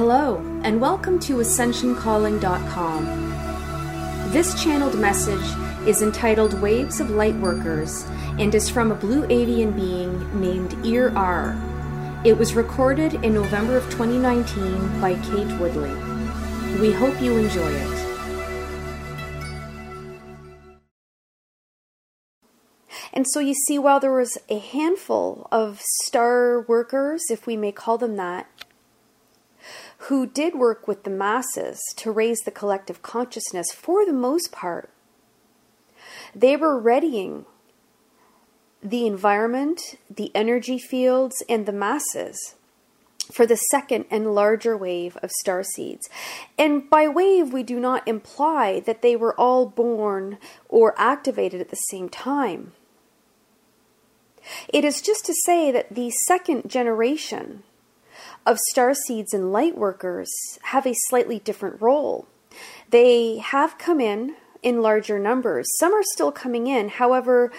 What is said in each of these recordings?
Hello, and welcome to AscensionCalling.com. This channeled message is entitled Waves of Lightworkers and is from a blue avian being named Ear R. It was recorded in November of 2019 by Kate Woodley. We hope you enjoy it. And so you see, while there was a handful of star workers, if we may call them that, who did work with the masses to raise the collective consciousness for the most part, they were readying the environment, the energy fields, and the masses for the second and larger wave of star seeds. And by wave, we do not imply that they were all born or activated at the same time. It is just to say that the second generation of star seeds and light workers have a slightly different role. They have come in in larger numbers. Some are still coming in. However,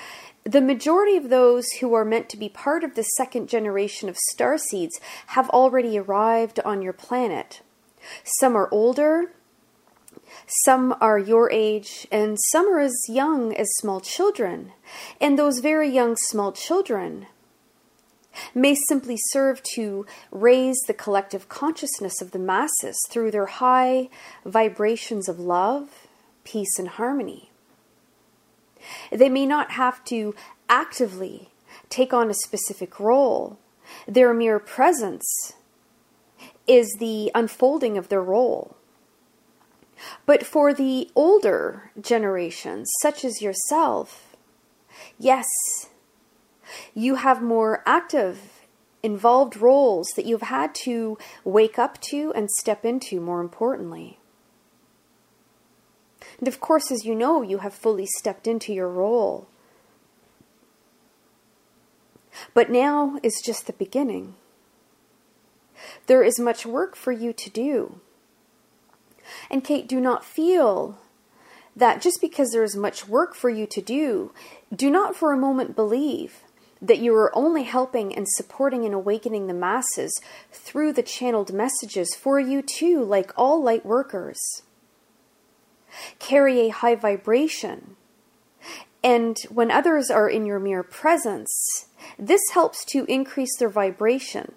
the majority of those who are meant to be part of the second generation of star seeds have already arrived on your planet. Some are older, some are your age, and some are as young as small children. And those very young small children may simply serve to raise the collective consciousness of the masses through their high vibrations of love, peace, and harmony. They may not have to actively take on a specific role, their mere presence is the unfolding of their role. But for the older generations, such as yourself, yes, you have more active, involved roles that you've had to wake up to and step into, more importantly. And of course, as you know, you have fully stepped into your role. But now is just the beginning. There is much work for you to do. And Kate, do not feel that just because there is much work for you to do, do not for a moment believe that you are only helping and supporting and awakening the masses through the channeled messages for you too, like all light workers. Carry a high vibration. And when others are in your mere presence, this helps to increase their vibration.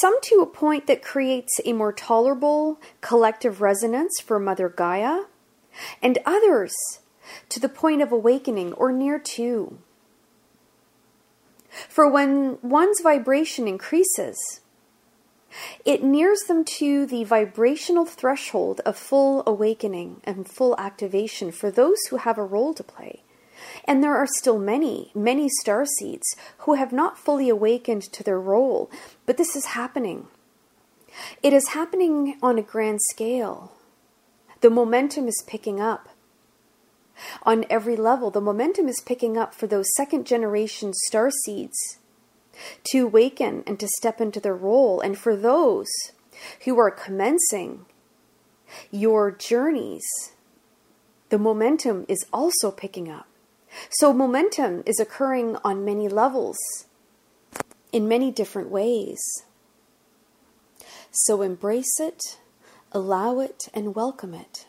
Some to a point that creates a more tolerable collective resonance for Mother Gaia, and others to the point of awakening or near to. For when one's vibration increases, it nears them to the vibrational threshold of full awakening and full activation for those who have a role to play. And there are still many, many star seeds who have not fully awakened to their role, but this is happening. It is happening on a grand scale. The momentum is picking up. On every level, the momentum is picking up for those second generation star seeds to awaken and to step into their role. And for those who are commencing your journeys, the momentum is also picking up. So, momentum is occurring on many levels, in many different ways. So, embrace it, allow it, and welcome it.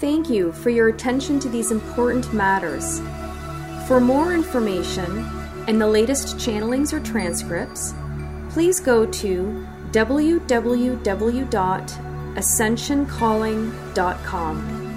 Thank you for your attention to these important matters. For more information and the latest channelings or transcripts, please go to www.ascensioncalling.com.